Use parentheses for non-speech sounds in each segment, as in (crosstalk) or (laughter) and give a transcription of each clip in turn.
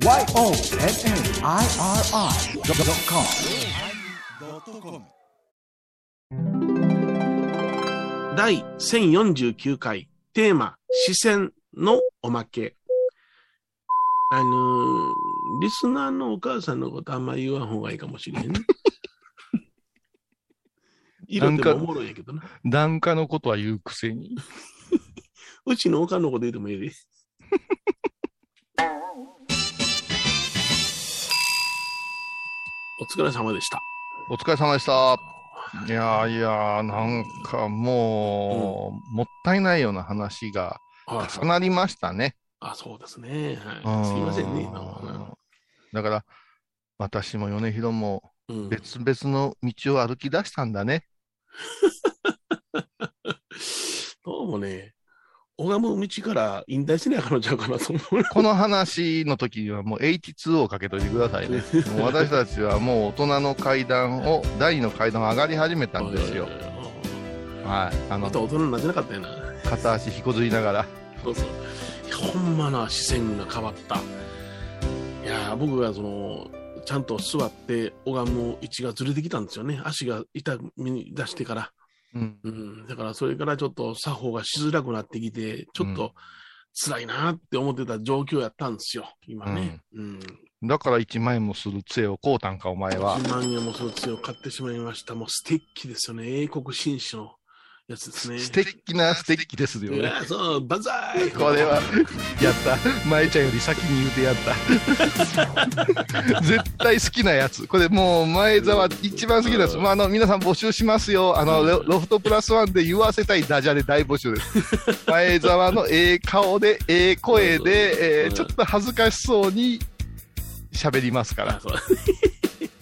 YONNIRI.com 第1049回テーマ視線のおまけあのーリスナーのお母さんのことあんま言わん方がいいかもしれんね。(laughs) 色ってもおもろいんやけどな。檀家のことは言うくせに。(laughs) うちのおかんのこと言うてもええで。疲れ様でした。お疲れ様でした。いやーいやー、なんかもう、もったいないような話がはい重なりましたね。あ、そうですね。うんはい、すいませんね。なんかだから、私も米広もうん、別々の道を歩き出したんだね。(laughs) どうもね、拝む道から引退しないかのちゃうかなと思う。この話の時にはもう H2 をかけといてくださいね。(laughs) もう私たちはもう大人の階段を、第二の階段を上がり始めたんですよ。(laughs) はい。あのまた、大人になってなかったよな。片足引こずりながら。そうそう。いやほんまな視線が変わった。いやー僕がその、ちゃんと座って拝む位置がずれてきたんですよね。足が痛み出してから。うん。うん。だからそれからちょっと作法がしづらくなってきて、ちょっと辛いなって思ってた状況やったんですよ。今ね。うん。だから1万円もする杖を買うたんか、お前は。1万円もその強を買ってしまいました。もうステッキですよね。英国紳士のやつですね。素敵な素敵ですよね。そう、万歳これは、やった。舞ちゃんより先に言うてやった。(laughs) 絶対好きなやつ。これもう前澤一番好きなやつ。まあ、あの、皆さん募集しますよ。あの、ロロフトプラスワンで言わせたいダジャレ大募集です。(laughs) 前澤のええ顔で、ええ声で、えーちょっと恥ずかしそうに喋りますから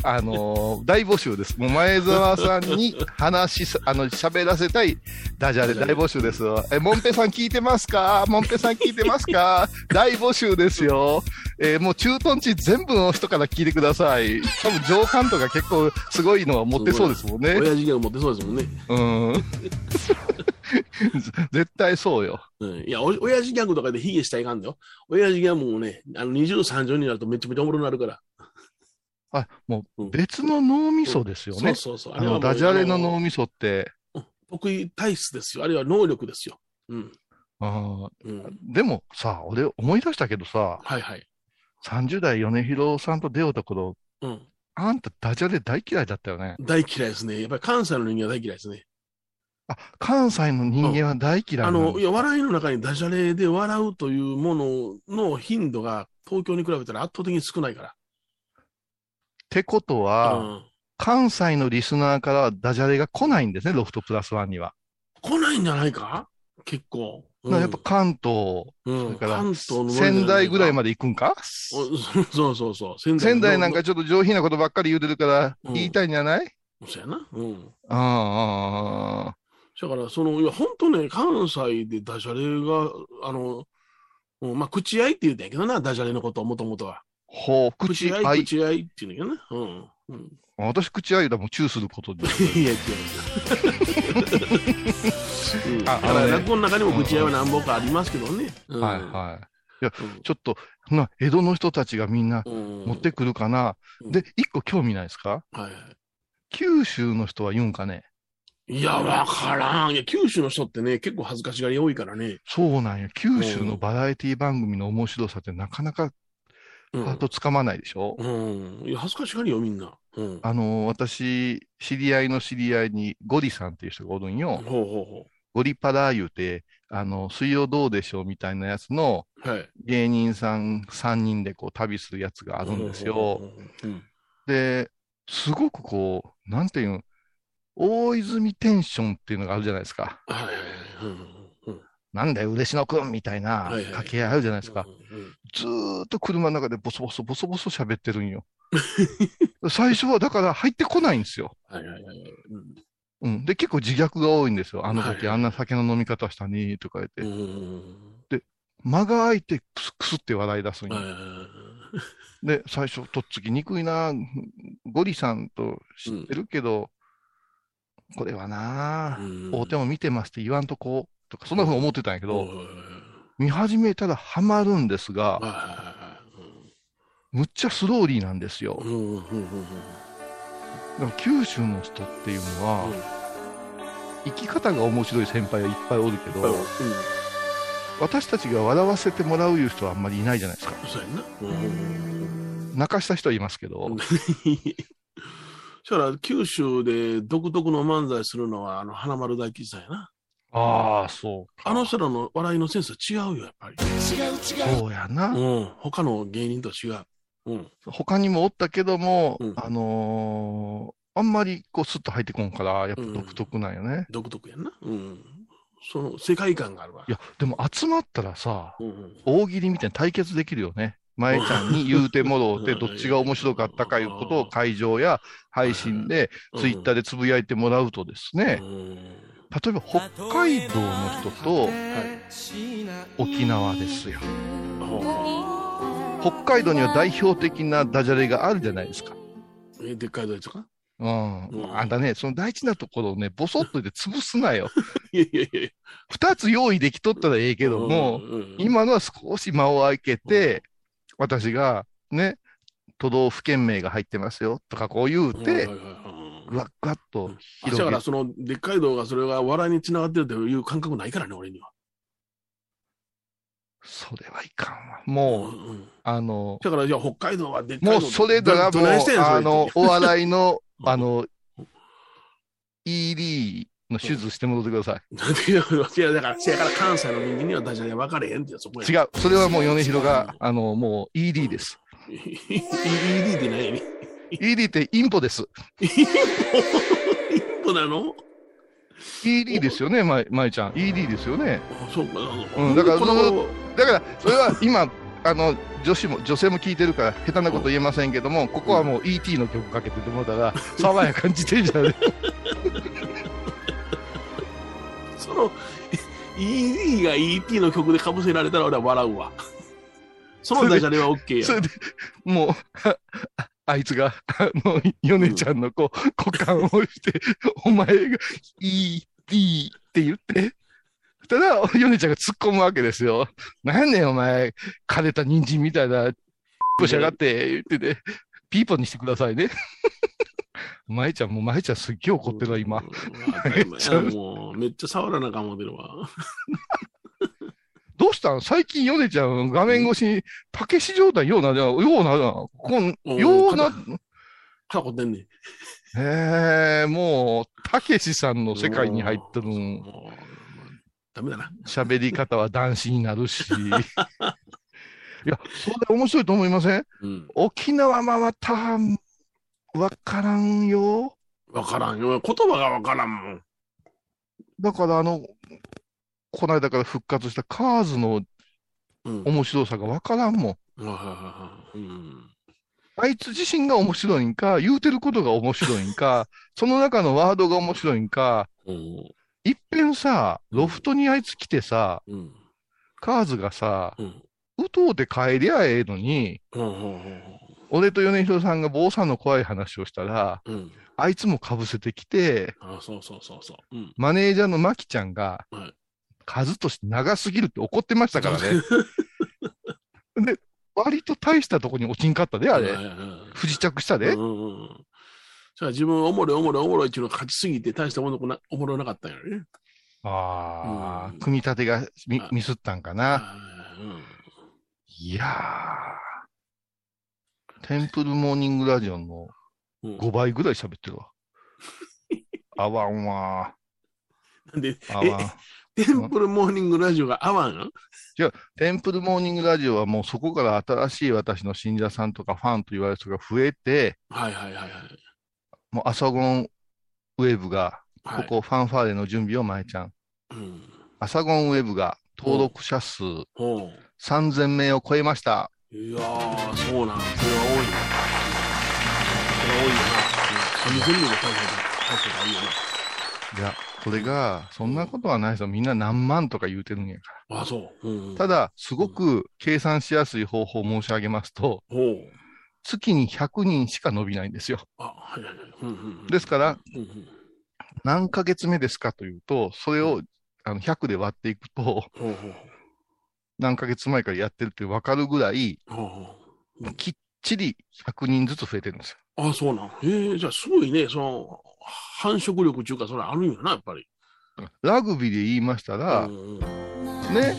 あ。のー大募集です。もう前澤さんに話し、あの、喋らせたいダジャレ大募集ですよ。え、モンペさん聞いてますか？モンペさん聞いてますか？(laughs) 大募集ですよ。えーもう駐屯地全部の人から聞いてください。多分上官とか結構すごいのは持ってそうですもんね。親父ギャグ持ってそうですもんね。うん。(laughs) 絶対そうよ。うん、いや、お親父ギャグとかで卑下したらいかんだよ。親父ギャグもね、あの20、30になるとめちゃめちゃおもろになるから。あ、もううん別の脳みそですよね。そうそうそう。あの、ダジャレの脳みみそって、得意体質ですよ。あるいは能力ですよ。うん。あーうん。でもさ、俺思い出したけどさ、はいはい。30代米広さんと出会うた頃、うん。あんたダジャレ大嫌いだったよね。大嫌いですね。やっぱり関西の人間は大嫌いですね。あ、関西の人間は大嫌いあなのの、いや、笑いの中にダジャレで笑うというものの頻度が東京に比べたら圧倒的に少ないかってことら。は、うん。関西のリスナーからはダジャレが来ないんですね、ロフトプラスワンには。来ないんじゃないか？結構。うんやっぱ関東、うん、それから仙台ぐらいまで。で行くんか？おそうそうそう。仙仙台なんかちょっと上品なことばっかり言うてるからうん言いたいんじゃない？そうやな。うん。ああああ、だから、その、いや、本当ね、関西でダジャレが、あの、うん、まあ、口合いって言うんやけどな、ダジャレのことをもともとは。ほう、口合い。口合いって言うんやけどな。うん。うん。私、口合いだもん、チューすることで。(laughs) いや、違う。(laughs) うん、だから、ああのね落語の中にも口合いは何本かありますけどね。うん、はいはい。い。ちょっと、な、江戸の人たちがみんなうん、持ってくるかな。うんで、一個興味ないですか？はいはい。九州の人は言うんかね？いや、わからん。いや、九州の人ってね、結構恥ずかしがり多いからね。そうなんや。九州のバラエティ番組の面白さってなかなかうん。ハートつかまないでしょ、うん。いや、恥ずかしがりよ、みんな。うん。あの、私、知り合いの知り合いにゴリさんっていう人がおるんよ。ほうほうほゴリパラー言うて、あの、水曜どうでしょうみたいなやつの。芸人さん3人でこう旅するやつがあるんですよ。うん。で、すごくこう、なんていうん、大泉テンションっていうのがあるじゃないですか。はいはいはい。うんうんなんだよ、嬉野くんみたいな掛け合いあるじゃないですか。ずーっと車の中でボソボソボソボソ喋ってるんよ。(laughs) 最初はだから入ってこないんですよ。はいはいはい。うんうん。で、結構自虐が多いんですよ。あの時あんな酒の飲み方したねとか言って。うんうん間が空いてクスクスって笑い出すんよ。で、最初、とっつきにくいな、ゴリさんと知ってるけど、これはな、うん大手も見てますって言わんとこ、とか、そんなふうに思ってたんやけど、見始めたらハマるんですが、むっちゃスローリーなんですよ。九州の人っていうのは、うん。生き方が面白い先輩はいっぱいおるけど、うん。私たちが笑わせてもらういう人はあんまりいないじゃないですか。そうやんな。うん。泣かした人はいますけど、(laughs) そしたら九州で独特の漫才するのはあの花丸大吉さんやな。ああ、そうあの人らの笑いのセンスは違うよ、やっぱり。そうやな。うん。他の芸人と違う。うん。他にもおったけども、うんあのーあんまりこうスッと入ってこんから、やっぱ独特なんよね。独特やんな。うん。その世界観があるわ。いや、でも集まったらさ、うんうん。大喜利みたいに対決できるよね。前ちゃんに言うてもろうて、うんどっちが面白かったかいうことを会場や配信で、ツイッターでつぶやいてもらうとですね、うん。例えば北海道の人と沖縄ですよ。ほ北海道には代表的なダジャレがあるじゃないですか。でっかいドイツか？うん。うんあんたね、その大事なところをね、ボソッとで潰すなよ。(laughs) いやいやいや二つ用意できとったらええけども、うんうん今のは少し間を空けて、私がね、都道府県名が入ってますよとかこう言うて、はいはいはいぐわっぐわっとあ広げだから、その、でっかい動画、それが笑いにつながってるという感覚ないからね、俺には。それはいかんわ。もう、んんあの、だから、じゃあ、北海道はでっかいのもうそれだがもう、あの、お笑いの、うんあの、ED の手術して戻ってください。いや、だから、せやから関西の人間にはダジャレ分かれへんって、そこや。違う。それはもう米広が、あの、もう ED です。ED って何 ED ってインポです。イ (laughs) ン (laughs) ポなの？ED ですよね、まい、まいちゃん。ED ですよね。あそうか。うんだからこの、だから、それは今、あの、女子も、女性も聞いてるから、下手なこと言えませんけども、ここはもう ET の曲かけててもらったら、爽やかに自転車で。(laughs) その、ED が ET の曲で被せられたら俺は笑うわ。そのダジャレは OK や。それで、もう、ああいつが、(laughs) あの、ヨネちゃんのこう、股間をして、(laughs) お前が、ET って言って、たら、ヨネちゃんが突っ込むわけですよ。なんやねん、お前、枯れた人参みたいな、(laughs) ぶしやがって、言ってて、ピーポンにしてくださいね。舞ちゃん、もう舞ちゃんすっげえ怒ってるわ、今。うん。めっちゃ、もう、めっちゃ触らなあかん思るわ。どうしたん？最近ヨネちゃん、画面越しに、たけし状態ような、ような、こんうんような、肩こってんねえ、もう、たけしさんの世界に入ってるん。ダメだな。喋り方は男子になるし。(laughs) いや、それ面白いと思いません？うん。沖縄はまた、わからんよ。わからんよ。言葉がわからんもん。だからあの、この間から復活したカーズのうん。面白さがわからんもん。あいつ自身が面白いんか、言うてることが面白いんか、(laughs) その中のワードが面白いんか、うん。いっぺんさ、ロフトにあいつ来てさ、うん。カーズがさ、うん。うとうて帰りゃええのに、うん。俺と米広さんが坊さんの怖い話をしたら、うん。あいつも被せてきて、あそうそうそうそう。うん。マネージャーのマキちゃんがはい、数として長すぎるって怒ってましたからね。(laughs) で、割と大したとこに落ちんかったで、あれ。不時着したで。うんうんうん。じゃあ自分おもろいおもろいおもろいっていうのが勝ちすぎて大したものなおもろなかったんやね。ああ、うん組み立てがミミスったんかな。うんいやー。テンプルモーニングラジオのうん5倍ぐらい喋ってるわ。あわんわなんで、ー。あわん。え、テンプルモーニングラジオが合わん？テンプルモーニングラジオはもうそこから新しい私の信者さんとかファンと言われる人が増えて、はいはいはいはい。もう朝ゴンウェブが、はいここファンファーレの準備を前ちゃん。うん。朝ゴンウェブが登録者数ほ3000名を超えました。う。いやー、そうなん。それは多いな。それは多いよな。うん。3000人も大した大したがいいよいや、これが、そんなことはないですよ。みんな何万とか言うてるんやかな。あ、そう。うん、ら。ただ、すごく計算しやすい方法を申し上げますと、ほう。月に100人しか伸びないんですよ。あ、はいはいはい。うんうんうん、ですから、うんうん、何ヶ月目ですかというと、それをあの100で割っていくと、ほうほう。何ヶ月前からやってるって分かるぐらい、ほうほう。きっちり100人ずつ増えてるんですよ。ああ、そうなん。へえ、じゃあすごいね、その、繁殖力っていうか、それあるんやな、やっぱり。ラグビーで言いましたら、うんね、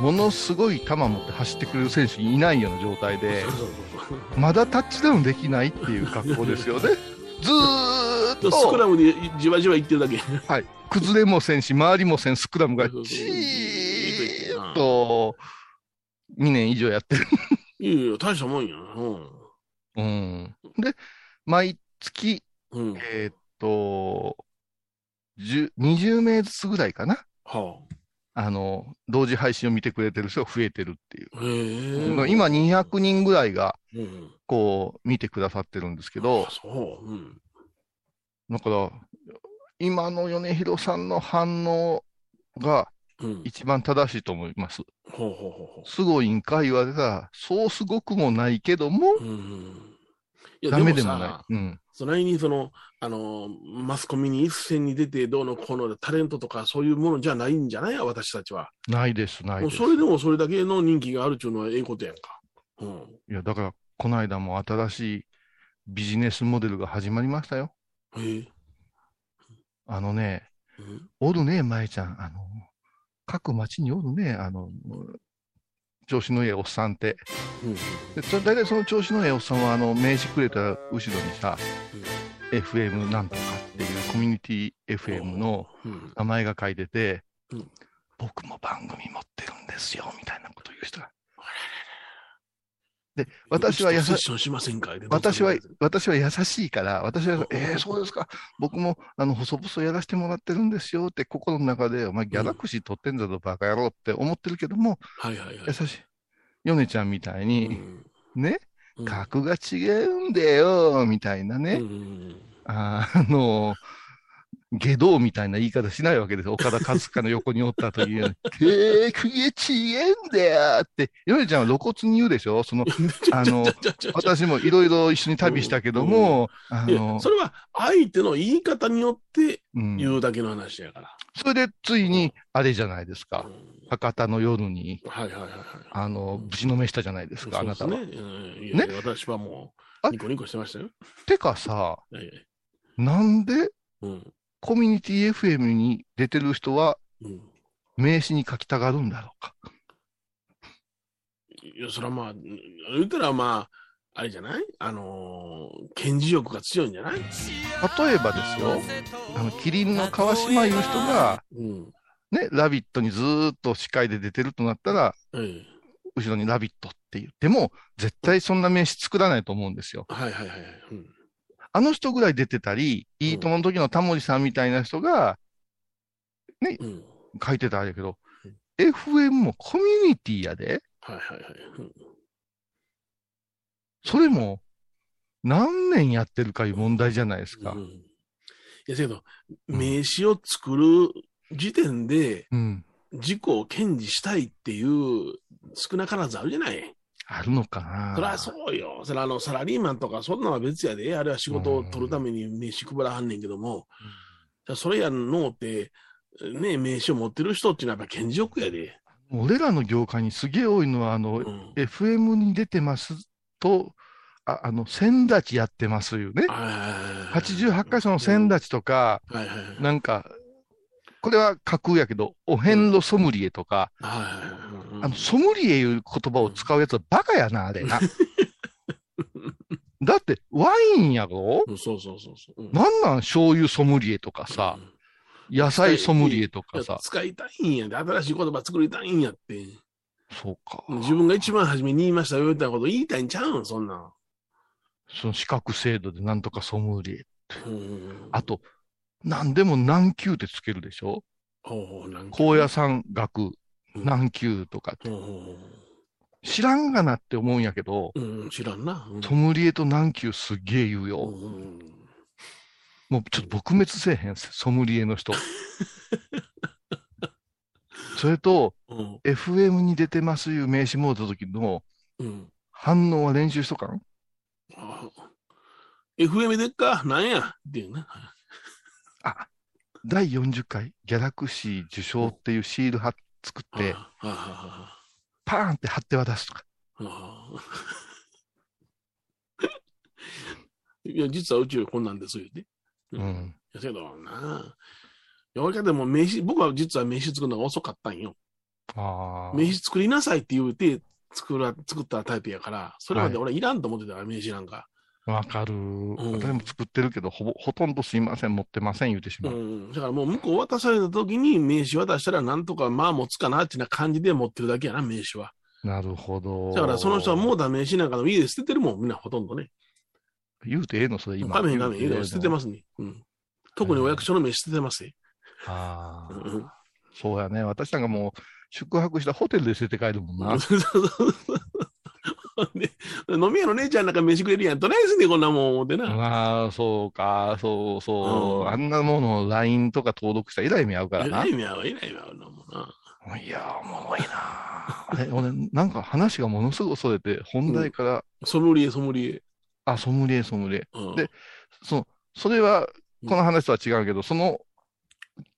ものすごい球持って走ってくれる選手いないような状態でまだタッチダウンできないっていう格好ですよね。(laughs) ずーっスクと、ラムでじわじわいってるだけ。はい、崩れもせんし、周りもせん、スクラムがじーっと2年以上やってる。いやいや、大したもんやな。うん、で、毎月、うん。うん。えーっと、10 20名ずつぐらいかな？はあの、同時配信を見てくれてる人が増えてるっていう。今200人ぐらいが、うん。こう、見てくださってるんですけあど、そう。うん。だから、今の米広さんの反応がうん。一番正しいと思います。ほうほうほうほすごいんか言われたら、そうすごくもないけども、う。うん。いや、ダメでもさない。うん。それにその、あの、マスコミに一斉に出てどうのこうのタレントとかそういうものじゃないんじゃない？私たちは。ないです、ないです。それでもそれだけの人気があるっていうのはええことやんか。うん。いや、だから、この間も新しいビジネスモデルが始まりましたよ。へえ。あのね、うんおるね、舞ちゃん。あの、各町におるね、あの、調子のいいおっさんって。うんでそ大体その調子のいいおっさんは、あの、名刺くれた後ろにさ、FM なんとかっていうコミュニティ FM のうん。名前が書いてて、うん僕も番組持ってるんですよ、みたいなこと言う人が。で、私は優しセッションしませんか？私は、私は優しいから、私は、えー、そうですか。僕も、あの、細々やらせてもらってるんですよって、心の中で、お前、ギャラクシー取ってんだぞ、バカ野郎って思ってるけども、はいはいはい。優。しい。ヨネちゃんみたいうに、んね、うん。格が違うんだよ、みたいなね、うん。あの、下道みたいな言い方しないわけですよ。岡田和親の横におったというように、格が違うんだよって、ヨネちゃんは露骨に言うでしょ？その、(laughs) あの私もいろいろ一緒に旅したけども、あいやの、それは相手の言い方によってうん言うだけの話やから。それでついに、あれじゃないですか。うん博多の夜に、はいはいはいはい。あの、ぶちのめしたじゃないですか、あなたは。ね。うんいやいや私はもあう、ニコニコしてましたよ。てかさ、いやいやなんでうん。コミュニティ FM に出てる人はうん。名刺に書きたがるんだろうか？いや、それはまあ、言ったらまあ、あれじゃない？あのー、検事欲が強いんじゃない？例えばですよ、あの、キリンの川島いう人が、うん。ね、ラビットにずーっと司会で出てるとなったら、ええ。後ろにラビットって言っても、絶対そんな名刺作らないと思うんですよ。はいはいはいはい。うん。あの人ぐらい出てたり、いいともの時のタモリさんみたいな人がうん。書いてたらあれやけどうん FM もコミュニティやで、はいはいはい。うんそれも何年やってるかいう問題じゃないですかう。ん。いや、けど、名刺を作る時点で、うん。事故を検事したいっていう少なからずあるじゃない。あるのかなそりゃそうよ。それはあの、サラリーマンとか、そんなのは別やで。あれは仕事を取るために名刺配らはんねんけども、じゃあそれやんのって、ね、名刺を持ってる人っていうのはやっぱ検事欲やで。俺らの業界にすげえ多いのは、あの、うん。FM に出てますと、ああの、仙立ちやってますよね。はい88箇所の仙立ちとか、はいはいはい。なんか、これは架空やけど、お遍路ソムリエとか、あの、ソムリエいう言葉を使うやつはバカやな、あれな。(laughs) だって、ワインやろ？うんそうそうそうそう。うんなんなん醤油ソムリエとかさ、野菜ソムリエとかさ。使いたいんやで。新しい言葉作りたいんやって。そうか。自分が一番初めに言いましたよ、言ったこと言いたいんちゃうん、そんなん。その資格制度でなんとかソムリエ。うんあと、何でも何級ってつけるでしょ？高野山学うん何級とか。ほうほ知らんがなって思うんやけど、ううん、知らんな。うんソムリエと何級すっげえ言ううよ。んうんもうちょっと撲滅せえへんす、ソムリエの人。(laughs) それと、うん。FM に出てますいう名刺もらった時のうん。反応は練習しとかん？あ FM でっか？なんや？っていうね。第40回ギャラクシー受賞っていうシール貼っ作って、あああパーンって貼って渡すとか。ああいや、実はうちこんなんですよね。う。ん。やけどな。いや、俺かでも名刺、僕は実は名刺作るのが遅かったんよ。あ刺作りなさいって言うて、作ら、作ったタイプやから、それまで俺いらんと思ってたから、名刺なんか。わかる。私も作ってるけど、ほぼ、ほとんどすいません、持ってません、言うてしまう。うん。だからもう向こう渡された時に名刺渡したらなんとかまあ持つかなっていうな感じで持ってるだけやな、名刺は。なるほど。だからその人はもうだ名刺なんかの家で捨ててるもん、みんなほとんどね。言うてええの、それ今。画面画面言うの捨ててす。ますね。うん。特にお役所の名刺捨ててますね。ああ。うんそうやね。私なんかもう、宿泊したホテルで捨てて帰るもんな。で飲み屋の姉ちゃんなんか飯くれるやん。どないすんねん、こんなもん思ってな。ああ、そうか、そうそう。うんあんなものを LINE とか登録したらえらい目合うからな。えらい目合うわ、えらい目合うな、もうな。いやー、おもろいな (laughs) あれ、俺、なんか話がものすごくそれて、本題から、ソムリエ、ソムリエ。あ、ソムリエ、ソムリエ。うんでその、それは、この話とは違うけど、その、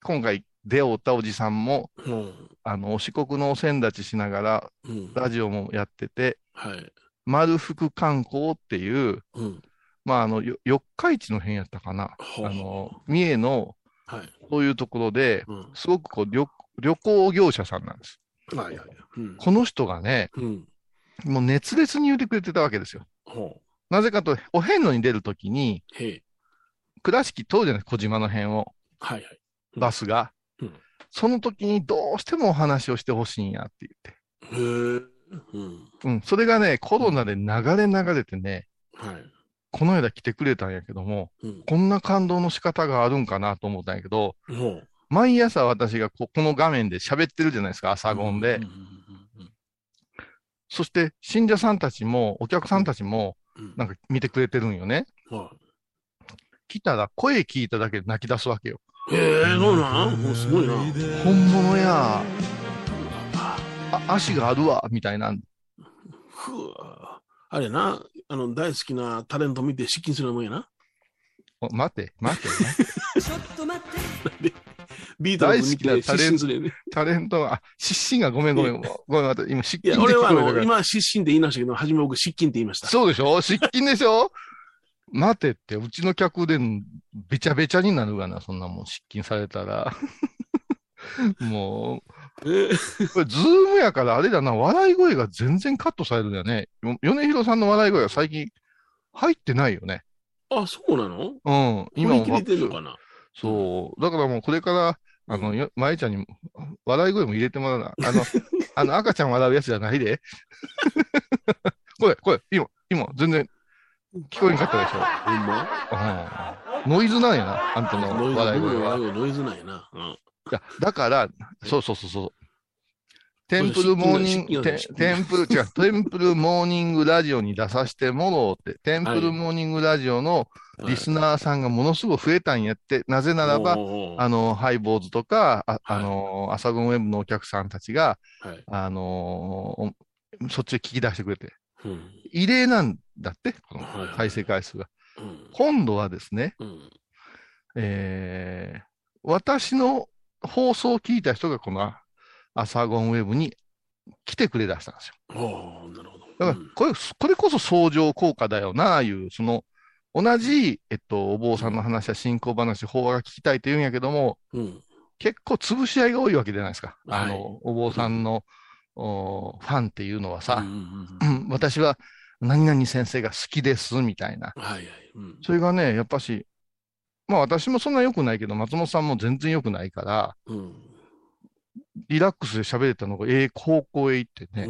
今回出会ったおじさんも、うん。あの、四国のおせん立ちしながら、うん。ラジオもやってて、はい。丸福観光っていう、うん。まあ、あの、よ四日市の辺やったかな。あの、三重の、はい。そういうところで、うん。すごくこう旅、旅行業者さんなんです。はいはい。うん。この人がね、うん。もう熱烈に言ってくれてたわけですよ。ほなぜかと、お遍路に出るときに。倉敷通るじゃない小島の辺を、はいはい。バスが。うんその時にどうしてもお話をしてほしいんやって言って。へえ。うん。うん。それがね、コロナで流れ流れてね、はい。この間来てくれたんやけども、うん。こんな感動の仕方があるんかなと思ったんやけど、ほう。毎朝私がここの画面で喋ってるじゃないですか、朝ゴンで。うんうんそして、信者さんたちも、お客さんたちも、なんか見てくれてるんよね。は来たら声聞いただけで泣き出すわけよ。い。へえ、そうなん？もうすごいな。本物や、あ足があるわ、みたいな。ふわあれな、あの、大好きなタレント見て失禁するもんやな。お待て、待て、(laughs) ちょっと待って。(laughs) ビートルズ見て失神するよね。タレントが、あ、失神がごめんごめん。ごめん、今、失禁俺はあの、聞こえたから。今失神って言いましたけど、初め僕失禁って言いました。そうでしょ？失禁でしょ？待てって、うちの客でべちゃべちゃになるがな、そんなもん、失禁されたら。(laughs) もえ？ーう、これ、ズームやから、あれだな、笑い声が全然カットされるんだよね。よ米広さんの笑い声が最近、入ってないよね。あ、そうなの？うん。今も切れてんのかな？そう。だからもうこれから、あの、よまえちゃんに笑い声も入れてもらうな。あの、あの赤ちゃん笑うやつじゃないで。(laughs) これ、これ、今、今、全然聞こえんかったでしょ？ほんま？うん、ノイズなんやな、あんたのノイズ、笑い声は。いノイズなんやな。うん。や、だから、そうそうそうそう。テンプルモーニング、テンプル、違う、テンプルモーニングラジオに出させてもろうって、テンプルモーニングラジオのリスナーさんがものすごく増えたんやって、なぜならば、あの、拝、ボーズとか、あ,、はいあの、朝ゴンウェブのお客さんたちが、はい。あのそっちで聞き出してくれて、うん。異例なんだって、この再生回数が。うん。今度はですね、私の放送を聞いた人がこの朝ゴンウェブに来てくれだしたんですよ。なるほど。だからこれ、これこそ相乗効果だよな、あいう、その、同じ、えっと、お坊さんの話や信仰話、法話が聞きたいと言うんやけども、うん。結構潰し合いが多いわけじゃないですか。あの、はいお坊さんの、おファンっていうのはうんさ、私は何々先生が好きです、みたいな。はいはい。うん。それがね、やっぱし、まあ私もそんな良くないけど、松本さんも全然良くないから、うん。リラックスで喋れたのが、ええ高校へ行ってね。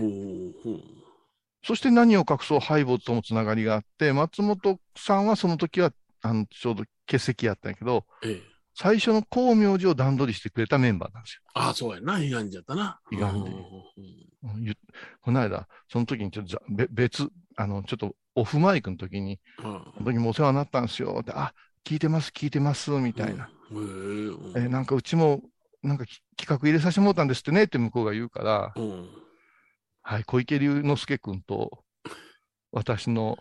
そして何を隠そう、ハイボーズともつながりがあって、松本さんはその時は、あの、ちょうど欠席やったんやけど、ええ。最初の光明寺を段取りしてくれたメンバーなんですよ。ああ、そうやな。悲願じやったな。悲願でこの間、その時にちょっと別、あの、ちょっとオフマイクの時に、うんその時もお世話になったんですよって、あ、聞いてます、聞いてます、みたいな。うん。え、なんかうちも、なんかき企画入れさせてもらったんですってねって向こうが言うから、うん。はい、小池龍之介君と私の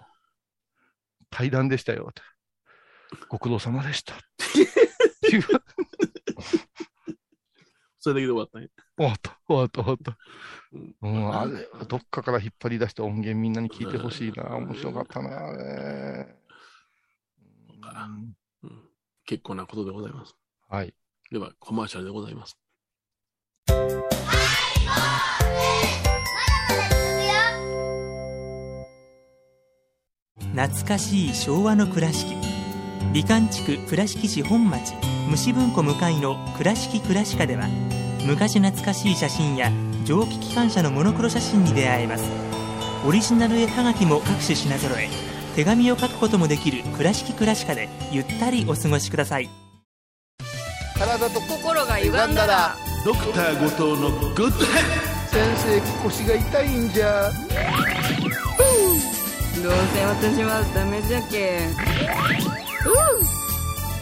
対談でしたよって。ご苦労様でした。(laughs) っていうそれだけで終わったね。終わった、終わった、終わった。うんうん、あれ、どっかから引っ張り出して音源みんなに聞いてほしいな。面白かったな、あれ。うん結構なことでございます。はい。では、コマーシャルでございます。懐かしい昭和の倉敷美観地区倉敷市本町蟲文庫向かいの「倉敷倉歯科」では昔懐かしい写真や蒸気機関車のモノクロ写真に出会えます。オリジナル絵はがきも各種品揃え手紙を書くこともできる「倉敷倉歯科」でゆったりお過ごしください。体と心が歪んだらドクター後藤のグッド。ヘ先生腰が痛いんじゃ。どうせ私はダメじゃけ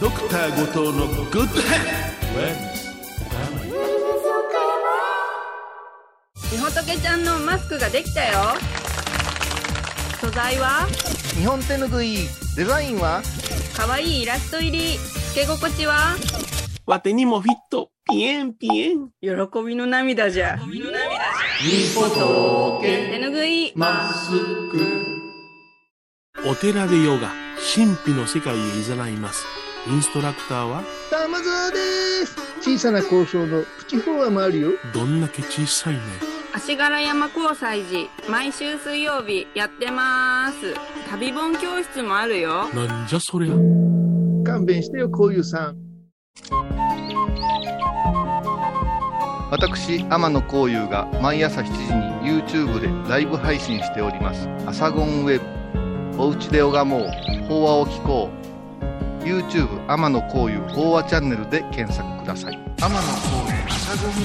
ドクター後藤のグッドヘみほとけちゃんのマスクができたよ。素材は？日本手ぬぐいデザインは？可愛いイラスト入り。つけ心地は？わてにもフィット。ピエンピエン。喜びの涙じゃ。みほと手ぬぐい。マスク。お寺でヨガ。神秘の世界へ誘いますインストラクターは？玉沢です。小さな交渉のプチフォアもあるよ。どんだけ小さいね。足柄山交際時毎週水曜日やってます。旅本教室もあるよ。なんじゃそりゃ。勘弁してよこういうさん。私天野幸雄が毎朝7時に YouTube でライブ配信しております「アサゴンウェブ」「おうちで拝もう。法話を聞こう」YouTube 天野幸雄法話チャンネルで検索ください。天野幸雄アサゴンウェ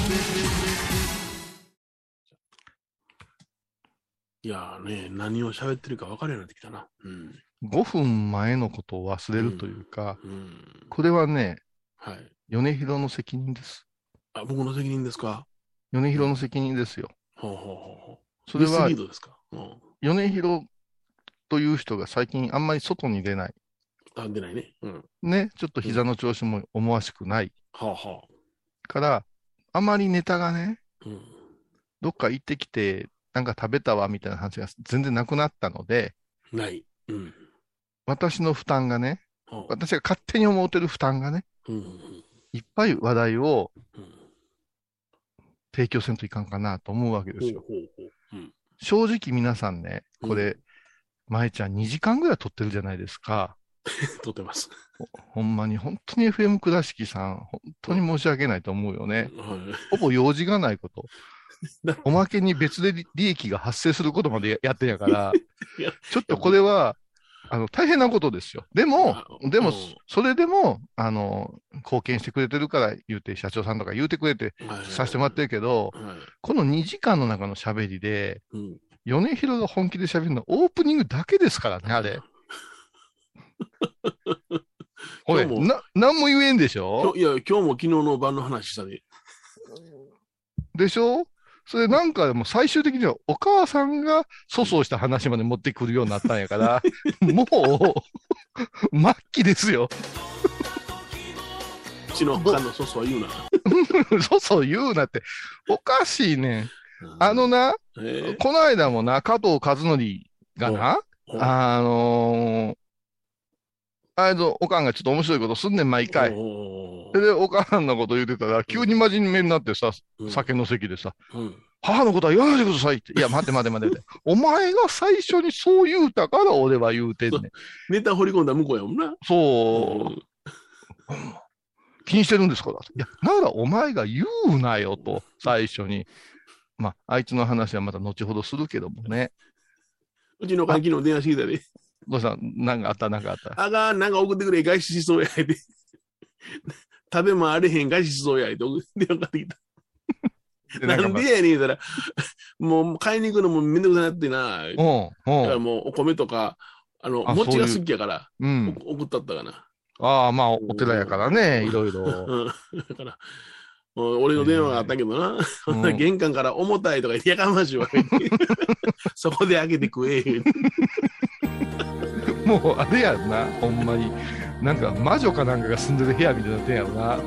いやーね何を喋ってるか分かるようになってきたな。うん。ブ5分前のことを忘れるというか、うん。これはねはい。米広の責任です。あ僕の責任ですか？米広の責任ですよ。ほうほうほうほう。それは米広という人が最近あんまり外に出ないあ出ないね。うん。ねちょっと膝の調子も思わしくない。はあはからあまりネタがねあうん。どっか行ってきて、なんか食べたわみたいな話が全然なくなったので、ない。うん。私の負担がね、ほう私が勝手に思ってる負担がね、うん。うんいっぱい話題をうん。提供せんといかんかなと思うわけですよ。ほうほうほう。うん。正直皆さんね、これ、舞ちゃん2時間ぐらい撮ってるじゃないですか。(laughs) 撮ってますほんまに、本当に FM 倉敷さん、本当に申し訳ないと思うよね。はいほぼ用事がないこと (laughs) な。おまけに別で利利益が発生することまでややってんやから (laughs) ちょっとこれは、あの、大変なことですよ。でもあ、でもうん、それでも、あの、貢献してくれてるから言うて、社長さんとか言うてくれてはいさせてもらってるけど、はいこの2時間の中の喋りで、うん米広が本気で喋るのはオープニングだけですからね、あれ。ほれ、今日もな、なんも言えんでしょ？いや、今日も昨日の晩の話したで。でしょ？それなんかもう最終的にはお母さんが粗相した話まで持ってくるようになったんやから、(laughs) もう、末期ですよ。うちの他のソースは言うな。(laughs) 粗相言うなって、おかしいねん。あのな、えこの間もな、加藤和則がな、ー、あのー、あれと、おかんがちょっと面白いことすんねん、毎回。おそれで、おかんのこと言ってたら、急に真面目になってさ、ー酒の席でさ、うん母のことは言わないでくださいって。いや、待って待って待って。(laughs) お前が最初にそう言うたから俺は言うてんねん。ネタ掘り込んだ向こうやもんな。そう、気にしてるんですか？ら。いや、ならお前が言うなよと、最初に。まあ、あいつの話はまた後ほどするけどもね。(laughs) うちの関係の電話してきたで。どうしたなんかあったなんかあった。あが、なんか送ってくれ、外出しそうや。で。食べもあれへん、外出しそうや。って送って電話かってきた。なんでやねん、言うたら、もう買いに行くのもめんどくさなってな。だから、もうお米とか、あの、餅が好きやから、うん。送ったったかな。ああ、まあ、お寺やからね、いろいろ。だから、俺の電話があったけどな。ほん玄関から重たいとか言ってやかましいわ。そこで開けて食え。(laughs) もう、あれやんな、ほんまに。なんか、魔女かなんかが住んでる部屋みたいになってんやろな。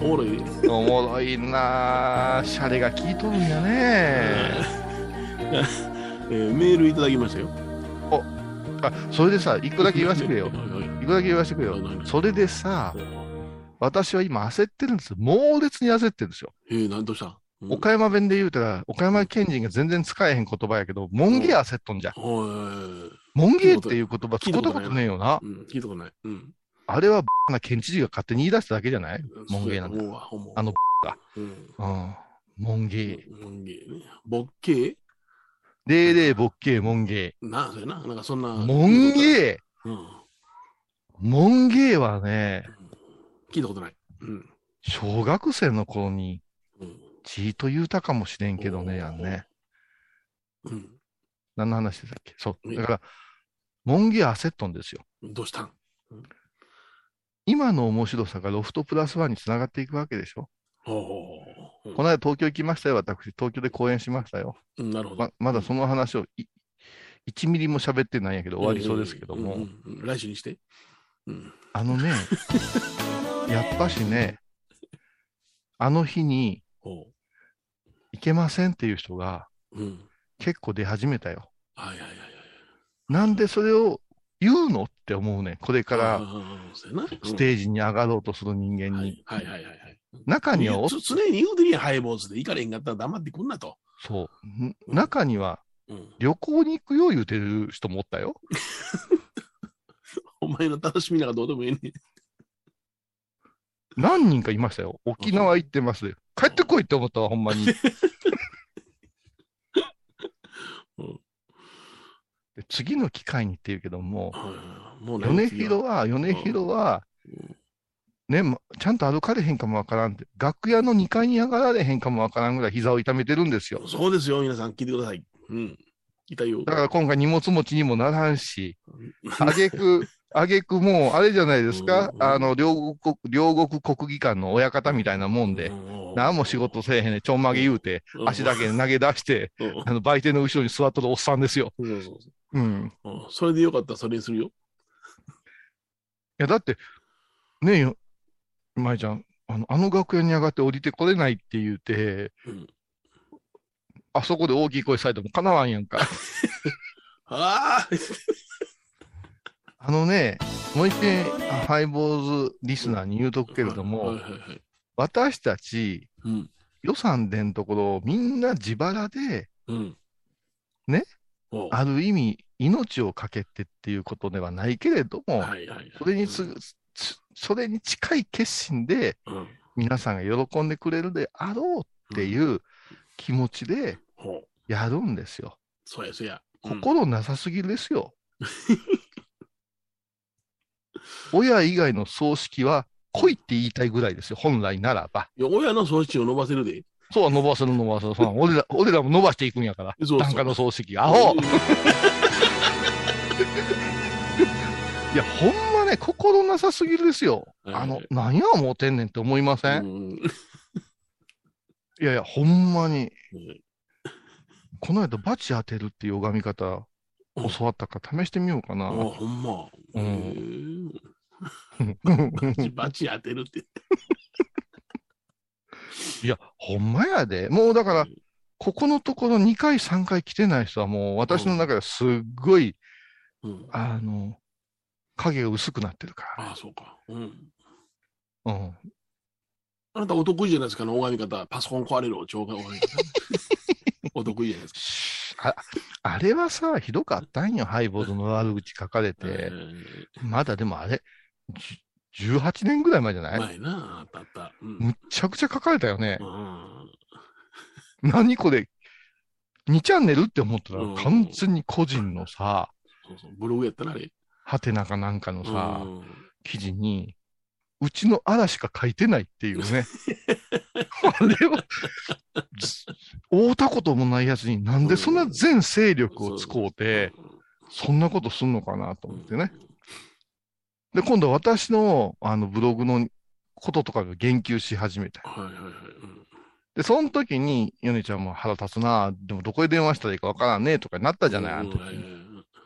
おもろい。おもろいなあシャレが効いとるんやね。(laughs) えーメールいただきましたよ。あ、それでさ、一個だけ言わせてくれよ。一個だけ言わせてくれよ。何それでさ、私は今焦ってるんですよ。猛烈に焦ってるんですよ。えー、なんどうした？岡山弁で言うたら、岡山県人が全然使えへん言葉やけど、モンゲー焦っとんじゃん。おいモンゲーっていう言葉使った聞いたことねえよな。うん、聞いたことない。うん。あれは、な県知事が勝手に言い出しただけじゃない？モンゲーなんだあのが。うん。うん。モンゲー。モンゲーね。ボッケー？レーレーボッケーモンゲなあ、そうやな。なんかそんな。ー。モンーゲうん。ー。モンゲーはね、聞いたことない。うん。小学生の頃に、うん。ちーと言うたかもしれんけどね、やんね。うん。何の話でしたっけ？そう。ねだから、モンゲー焦っとんですよ。どうしたん？今の面白さがロフトプラスワンにつながっていくわけでしょ？ほうほうほこの間東京行きましたよ、私。東京で講演しましたよ。う。うん、なるほど。ままだその話をい1ミリも喋ってないんやけど、終わりそうですけども。うんうんうん来週にして？うん。あのね、(laughs) やっぱしね、あの日にほ行けませんっていう人がう。うん。結構出始めたよ。はいはいはいはい。なんでそれを言うのって思うね。これから。ステージに上がろうとする人間うんに。はいはいはいはいはい。中にはお、つ常に言うてるやん、ハイボーズで。行かれへんかったら黙ってくんなと。そう。ん中にはうん。旅行に行くよ言うてる人もおったよ。(laughs) お前の楽しみなんかどうでもいいねん。何人かいましたよ。沖縄行ってます。帰ってこいって思ったわ、ほんまに。(laughs) うんで次の機会にって言うけども、もう米広は、米広は、ね、まちゃんと歩かれへんかもわからんって、楽屋の2階に上がられへんかもわからんぐらい膝を痛めてるんですよ。そうですよ、皆さん聞いてください。うん。いたよ。だから今回荷物持ちにもならんし、あげく、あげくもう、あれじゃないですか。う、んあの、両国、両国国技館の親方みたいなもんで、何も仕事せえへんね、ちょんまげ言うて、うん足だけ投げ出して、うんあの、売店の後ろに座っとるおっさんですよ。そうん。それでよかったらそれにするよ。や、だって、ねえよ、舞ちゃん、あの、あの楽屋に上がって降りてこれないって言うて、うん。あそこで大きい声されても叶わんやんか。(laughs) あああのね、もう一遍、あハイボーズリスナーに言うとくけれども、はいはいはい。私たち、うん。予算でんところ、みんな自腹で、うん。ね？ある意味、命をかけてっていうことではないけれども、はいはいはい。それにそれに近い決心で、うん。皆さんが喜んでくれるであろうっていう気持ちで。やるんですよ。そうやそうや。うん心なさすぎですよ。(laughs) 親以外の葬式は来いって言いたいぐらいですよ、本来ならば。いや、親の葬式を伸ばせるで。そう、伸ばせる伸ばせる。俺ら、俺らも伸ばしていくんやから。そうそう檀家の葬式。アホうん (laughs) いや、ほんまね、心なさすぎるですよ。はいあの、何や思うてんねんって思いません、うんいやいや、ほんまに。うんこの間、バチ当てるっていう拝み方、うん教わったから試してみようかな。あ、ほんま。うん (laughs) バチバチ当てるって。(laughs) いや、ほんまやで。もうだから、ここのところ2回、3回来てない人はもう私の中ですっごい、うん。あの、影が薄くなってるかああ、そうか。うん。ら。うん。あなたお得意じゃないですか、あの拝み方。パソコン壊れるお蝶が拝み方。(laughs) お得意じゃないですか。ああれはさ、ひどかったんよ、ハイボーズの悪口書かれえて。ーまだでもあれ、じゅ18年ぐらい前じゃない？前な、あったあった。うん。むっちゃくちゃ書かれたよねう。ん何これ、2チャンネルって思ったらうん完全に個人のさ、そうそうブログやったな、あれ。ハテナかなんかのさ、うん記事に、うちの嵐しか書いてないっていうね。(laughs) あれは、ず会うたこともないやつになんでそんな全勢力を使うて、そんなことすんのかなと思ってね。。で、今度は私のあのブログのこととかが言及し始めた。はいはいはい。うん。で、その時に、ヨネちゃんも腹立つな、でもどこへ電話したらいいかわからんね、とかなったじゃない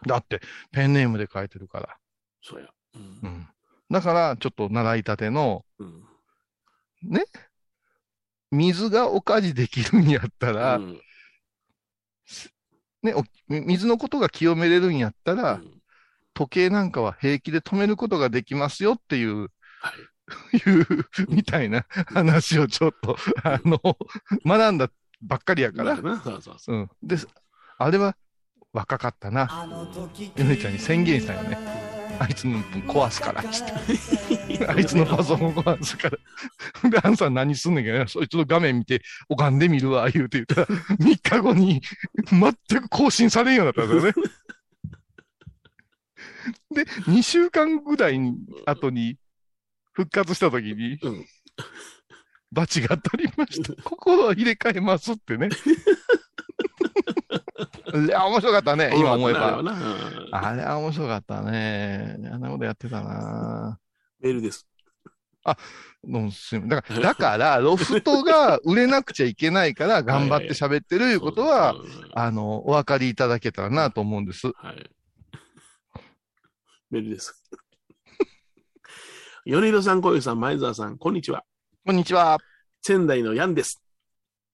だって、ペンネームで書いてるから。そうや。うん。うん。だから、ちょっと習いたての、うん水がおかじできるんやったら、うんね、お水のことが清めれるんやったら、うん時計なんかは平気で止めることができますよっていう、はい。(laughs) いう、みたいな話をちょっと、あの、学んだばっかりやから。うそうそう。うん。で、あれは若かったな。ゆめちゃんに宣言したよね。あいつの壊すから、つって。あいつのパソコン壊すから。で、アンさん何すんねんけど、そいつの画面見て、拝んでみるわ、言うて言ったら、3日後に全く更新されんようになったんだよね。で、2週間ぐらいに後に復活した時に、うんバチが当たりました。心を入れ替えますってね。いや、面白かったね、今思えば。あれは面白かったね。あんなことやってたな。メールです。どうもすだから、(laughs) だから、ロフトが売れなくちゃいけないから、頑張って喋ってるいうことは、あの、お分かりいただけたらなと思うんです。はい。メールです。(laughs) 米広さん、小遊さん、前澤さん、こんにちは。こんにちは。仙台のヤンです。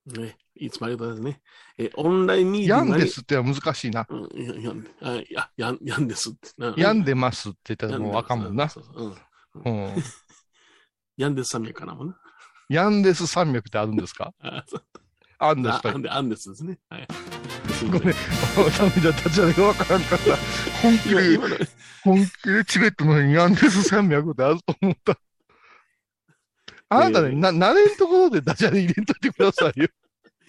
ね、いつもありがとうございますね。え、オンラインミーティヤングにンですってのは難しいな。うん、ヤン、あいや、ヤン、ヤンですって。なヤンでますって言ったらもうあかんもんな。そうそううん。うん。(laughs) ヤンです山脈かなもんな。ヤンデス山脈ってあるんですか？(laughs) あ、そうあんですか？あアンで、アンですね。はい。ごめん。ダメだ、立ち上げがわからんかった。本気で、本気でチベットのヤンデス山脈ってあると思った。あなたね、な、慣れんところでダジャレ入れんといてくださいよ。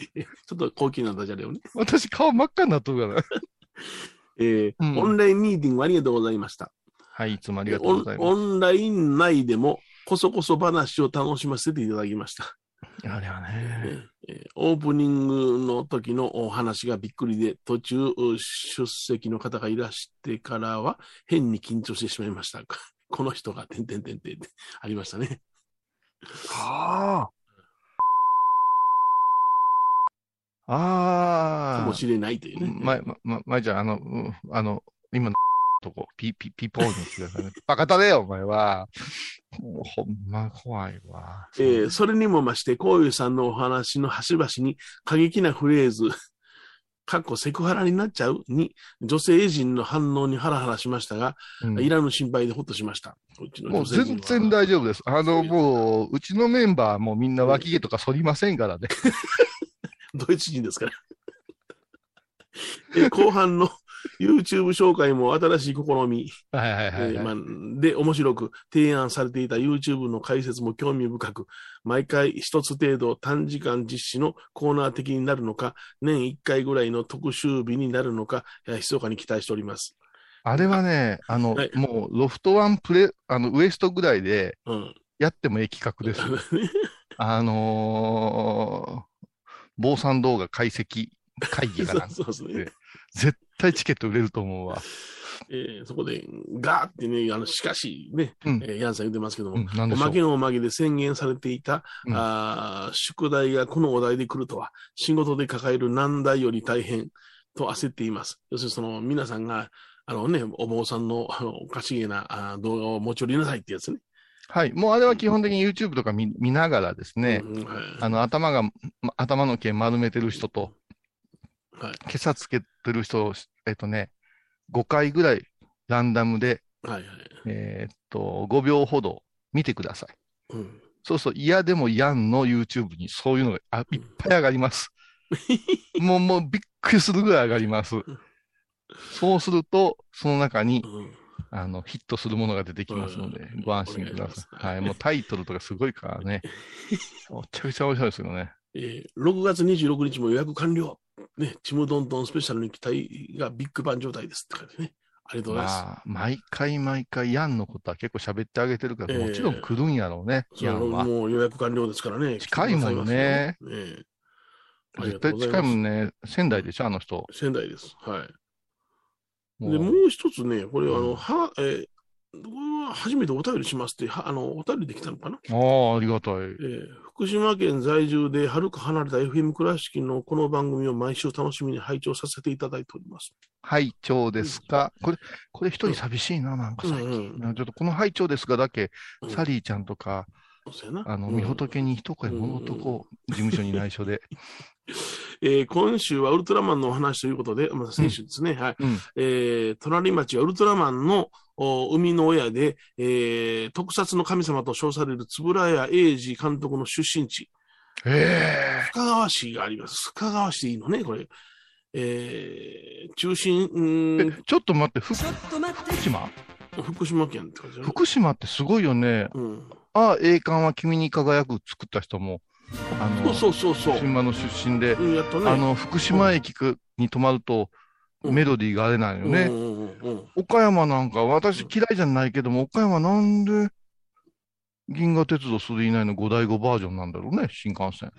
(laughs) ちょっと高級なダジャレをね。私顔真っ赤になっとるから。(laughs) えーうんオンラインミーティングありがとうございました。はい、いつもありがとうございまオンライン内でも、こそこそ話を楽しませていただきました。す。あれはえね。ーえーオープニングの時のお話がびっくりで、途中出席の方がいらしてからは変に緊張してしまいました。この人が、てんてんてんてんってありましたね。はあ。ああ。かもしれないというね。ま、ま、ま、まいちゃん、あの、うんあの、今のとこ、ピ、ピ、ピポーにしてくださいね。(laughs) バカだねよ、お前は。もうほんま怖いわ。えーそれにも増して、こういうさんのお話の端々に過激なフレーズ、かっこセクハラになっちゃう？に、女性陣の反応にハラハラしましたが、うんいらぬ心配でほっとしました。もう全然大丈夫です。あの、もう、うちのメンバーもみんな脇毛とか剃りませんからね。(laughs) ドイツ人ですから。え後半の YouTube 紹介も新しい試み、はいはいはい、はいえーまあ、で面白く提案されていた YouTube の解説も興味深く、毎回一つ程度短時間実施のコーナー的になるのか、年1回ぐらいの特集日になるのか、えー密かに期待しております。あれはね、あの、はいもう、ロフトワンプレ、あの、ウエストぐらいでうん。やってもええ企画ですよ。(laughs) あのー、坊さん動画解析会議かな。(laughs) そうですね。絶対チケット売れると思うわ。えーそこで、ガーってね、あの、しかしね、うんえーヤンさん言ってますけども、うん、おまけ。のおまけで宣言されていた、うんあー宿題がこのお題で来るとは、仕事で抱える難題より大変と焦っています。要するにその皆さんが、あのね、お坊さんのあのおかしげなあー動画を持ち寄りなさいってやつね。はい。もうあれは基本的に YouTube とか見見ながらですね、うんはいあの、頭が、ま頭の毛丸めてる人と、はい。今朝つけてる人を、えっとね、5回ぐらいランダムで、はいはい。えーっと、5秒ほど見てください。うん。そうすると嫌でもやんの YouTube にそういうのがあいっぱい上がります。(laughs) もう、もうびっくりするぐらい上がります。そうすると、その中に、うんあの、ヒットするものが出てきますのでうん、ご安心ください。はい。もうタイトルとかすごいからね。(laughs) めちゃくちゃ面白いですよね。えー6月26日も予約完了。ね、ちむどんどんスペシャルに期待がビッグバン状態ですって書いてね。ありがとうございます。まあ、毎回毎回ヤンのことは結構喋ってあげてるから、ええもちろん来るんやろうね、そヤンは。もう予約完了ですからね。近いもんね来てくださいますよ。え絶対近いもんね。仙台でしょ、あの人。仙台です。はい。もうで、もう一つね、これ、あうんの、は、えー初めてお便りしますって、はあの、お便りできたのかな、ああ、ありがたい。えー福島県在住で、はるか離れた FM 倉敷のこの番組を毎週楽しみに拝聴させていただいております。拝聴ですか？これ、これ一人寂しいな、なんか最近。うんうんちょっとこの拝聴ですがだけ、うんサリーちゃんとか。あの、うんみほとけに一声物とこう、事務所に内緒で。(laughs) えー今週はウルトラマンのお話ということで、また先週ですね。はい。うん。えー隣町はウルトラマンのお生みの親で、えー特撮の神様と称される円谷英二監督の出身地、え深川市があります。深川市でいいのね、これ。えー中心、うえーんえ、ちょっと待って、ふ福島？福島県って感じ。福島ってすごいよね。うん。ああ、栄冠は君に輝く作った人も、あのそうそうそう新馬の出身で、うんね、あの福島駅に泊まると、メロディーが出れないよね、うんうんうんうん、岡山なんか、私嫌いじゃないけども、岡山なんで銀河鉄道3以内の5大5バージョンなんだろうね、新幹線。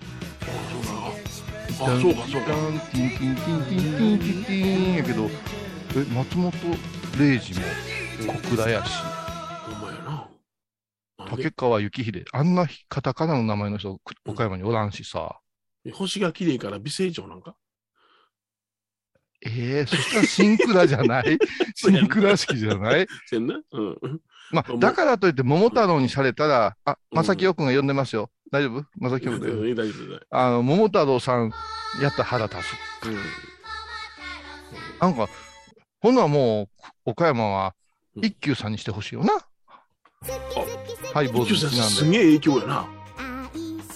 あ、そうか、そうか。ティンティンティンティンティンティンティンやけど、え、松本零士も小倉やし。竹川幸秀、あんなカタカナの名前の人、く岡山におらんしさ。星が綺麗から美成長なんか？ええそしたらシンクラじゃない？(laughs) シンクラ式じゃない？せんなうん。まあ、だからといって桃太郎にされたら、あ、正木よくんが呼んでますよ。大丈夫？正木よくんだよ。大丈夫。あの、桃太郎さん、やったら腹立つ。うん。なんか、ほんならもう、岡山はうん一休さんにしてほしいよな。ハイボーズなんすげえ影響やな。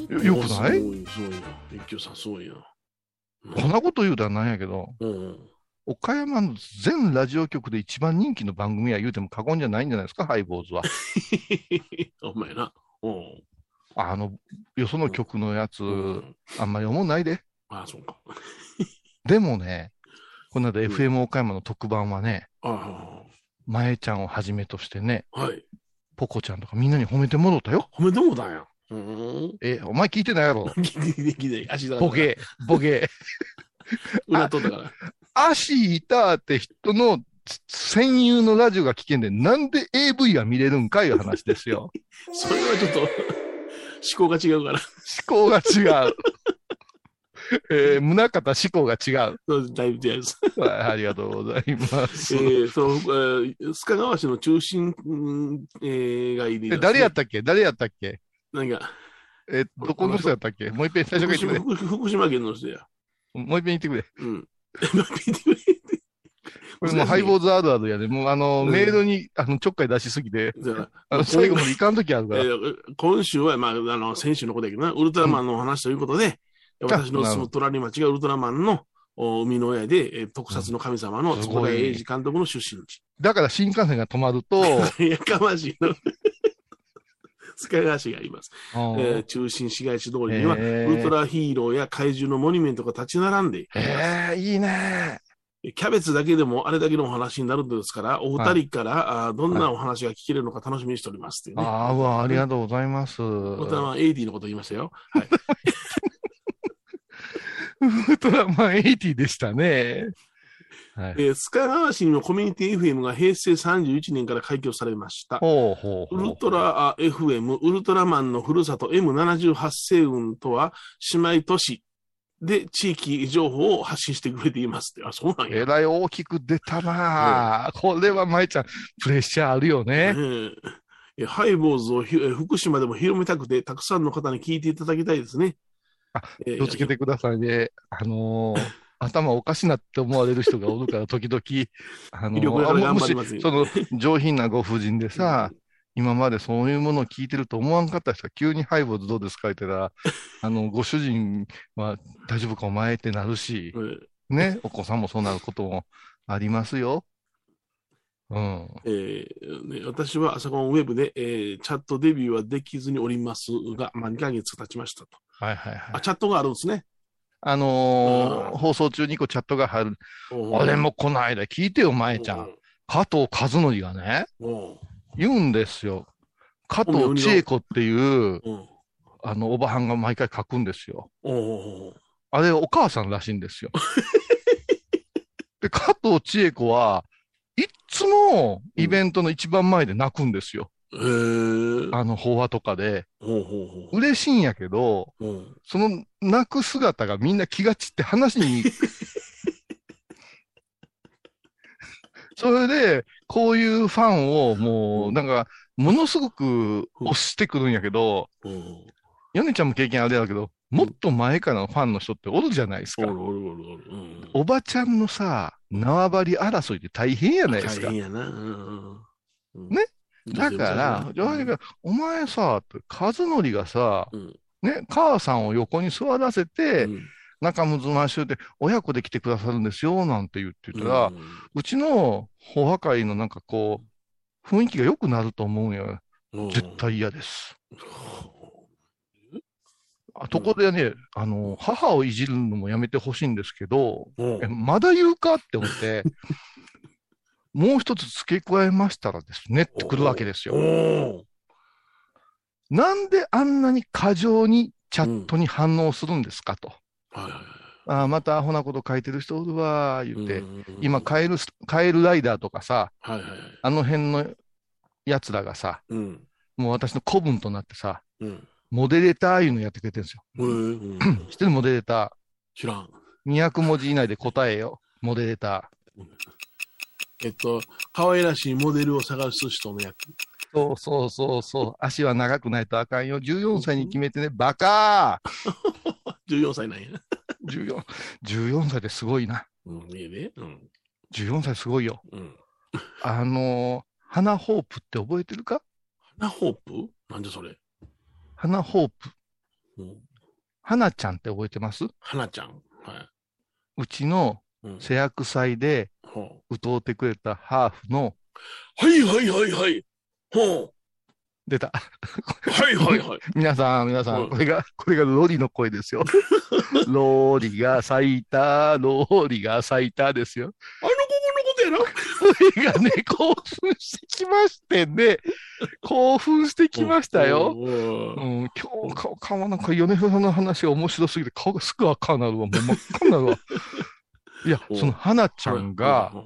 で。よよくない？すごい、な。一休さんすごいな。こんなこと言うたらなんやけど、うんうん。岡山の全ラジオ局で一番人気の番組は言うても過言じゃないんじゃないですか、ハイボーズは。(laughs) お前な。うん。あの、よその曲のやつ、うんあんまり思んないで。ああ、そうか。でもね、この間 FM 岡山の特番はね、あまえちゃんをはじめとしてね、あ、はい。ポコちゃんとかみんなに褒めてもろたよ。褒めてもうたんや。うん。え、お前聞いてないやろ。ボ。ケ、ボケ。(laughs) うなったから。足痛って人の戦友のラジオが聞けんで、なんで AV が見れるんかいう話ですよ。(laughs) それはちょっと、思考が違うから。思考が違う。えー、宗方思考が違う。そうだいぶ違います。はいありがとうございます。えー、その、えー、須賀川市の中心、うんえー、がいりえ誰やったっけ？誰やったっけ？何か、え、どこの人やったっけ？もう一遍最初から福言ってくれ。島福福島県の人や。もう一遍言ってくれ。うん。聞いてくれ。これもうハイボーズあるあるやで、もうあの、うんメールに、あの、ちょっかい出しすぎて、あの、最後までいかんときあるから。えー今週は、まあ、あの、先週のことやけどな、ウルトラマンのお話ということで、私の住む隣町がウルトラマンのお生みの親で、えー特撮の神様の坪田英二監督の出身地。だから新幹線が止まると、(laughs) やかましいの。須賀川市があります。あえーー中心市街地通りには、ウルトラヒーローや怪獣のモニュメントが立ち並んで、ええいいね。キャベツだけでもあれだけのお話になるんですから、お二人から、あーどんなお話が聞けるのか楽しみにしておりますっていうね。ああ、ありがとうございます。(laughs) ウルトラマン80のこと言いましたよ。はい。(laughs) ウルトラマン80でしたね。はい。えー、須賀川市にもコミュニティ FM が平成31年から開業されました。ほうほうほう。ウルトラあ FM、ウルトラマンのふるさと M78 星雲とは姉妹都市で地域情報を発信してくれていますって。あ、そうなんや。えらい大きく出たなあ、これは舞ちゃん、プレッシャーあるよね。えええハイボーズを福島でも広めたくて、たくさんの方に聞いていただきたいですね。気をつけてくださいね。あのー (laughs) 頭おかしなって思われる人がおるから、時々、あのもしその上品なご婦人でさ、今までそういうものを聞いてると思わんかった人が急にハイボーズどうですかって言ったら、あの、ご主人は大丈夫かお前ってなるし、えね、お子さんもそうなることもありますよ。うん。ええね私は朝コンウェブで、えーチャットデビューはできずにおりますが、まあ、2ヶ月経ちましたと。はいはいはいあ、。チャットがあるんですね。あのーうん放送中にこうチャットが入る。お俺もこの間聞いてよ、舞ちゃん。加藤和則がね、言うんですよ。加藤千恵子っていう、あの、おばはんが毎回書くんですよ。あれ、お母さんらしいんですよ。(laughs) で、加藤千恵子はいっつもイベントの一番前で泣くんですよ。あの、法話とかで。ほうほうほう。嬉しいんやけど、うんその泣く姿がみんな気が散って話に。それで、こういうファンをもう、なんか、ものすごく押してくるんやけど、うんヨネちゃんも経験あるやろうけど、もっと前からのファンの人っておるじゃないですか。おるおるおるおる。うん。おばちゃんのさ、縄張り争いって大変やないですか大変。やな。うんうんねだから、じゃあうんお前さ、和則がさ、うん。ね、母さんを横に座らせて、うん。仲睦ましゅうで、親子で来てくださるんですよ、なんて言ってたら、ううちの法破会のなんかこう、雰囲気が良くなると思うんよ。ん。絶。対嫌です。あところでね、あの、母をいじるのもやめてほしいんですけど、うん。えまだ言うか？って思って、もう一つ付け加えましたらですねってくるわけですよ。おなんであんなに過剰にチャットに反応するんですかと。はいはいはいあーまたアホなこと書いてる人おるわー言って、うん今カエルス、カエルライダーとかさ、はいはいはい。あの辺のやつらがさ、うん。もう私の古文となってさ、うん。モデレーターいうのやってくれてるんですよ。うん。(clears throat) 知ってるモデレータ知らん。ー。200文字以内で答えよ。モデレータえっと、可愛らしいモデルを探す人のやつ。ー。そうそうそうそう。足は長くないとあかんよ。14歳に決めてね、バカ14 (laughs) 歳なんや。ー !14、14歳ですごいな。うん、いいね。うん。14歳すごいよ。うん。あのー、花ホープって覚えてるか？花ホープ？なんでそれ？花ホープ。うん。花ちゃんって覚えてます？花ちゃん。はうちのい。うん。製薬祭でほ歌うてくれたハーフの、うはいはいはいはい。ほ出た。う。はいはいはい。(laughs) 皆さん、皆さうんん、これが、これがロリの声ですよ。(laughs) ローリが咲いた、ローリが咲いたですよ。あの子のことやそれがね、興奮してきましてね、興奮してきましたよ。うんうん、今日顔、顔なんか米広さんの話が面白すぎて顔がすぐ赤になるわ。もう真っ赤になるわ。いや、うんその花ちゃんが、う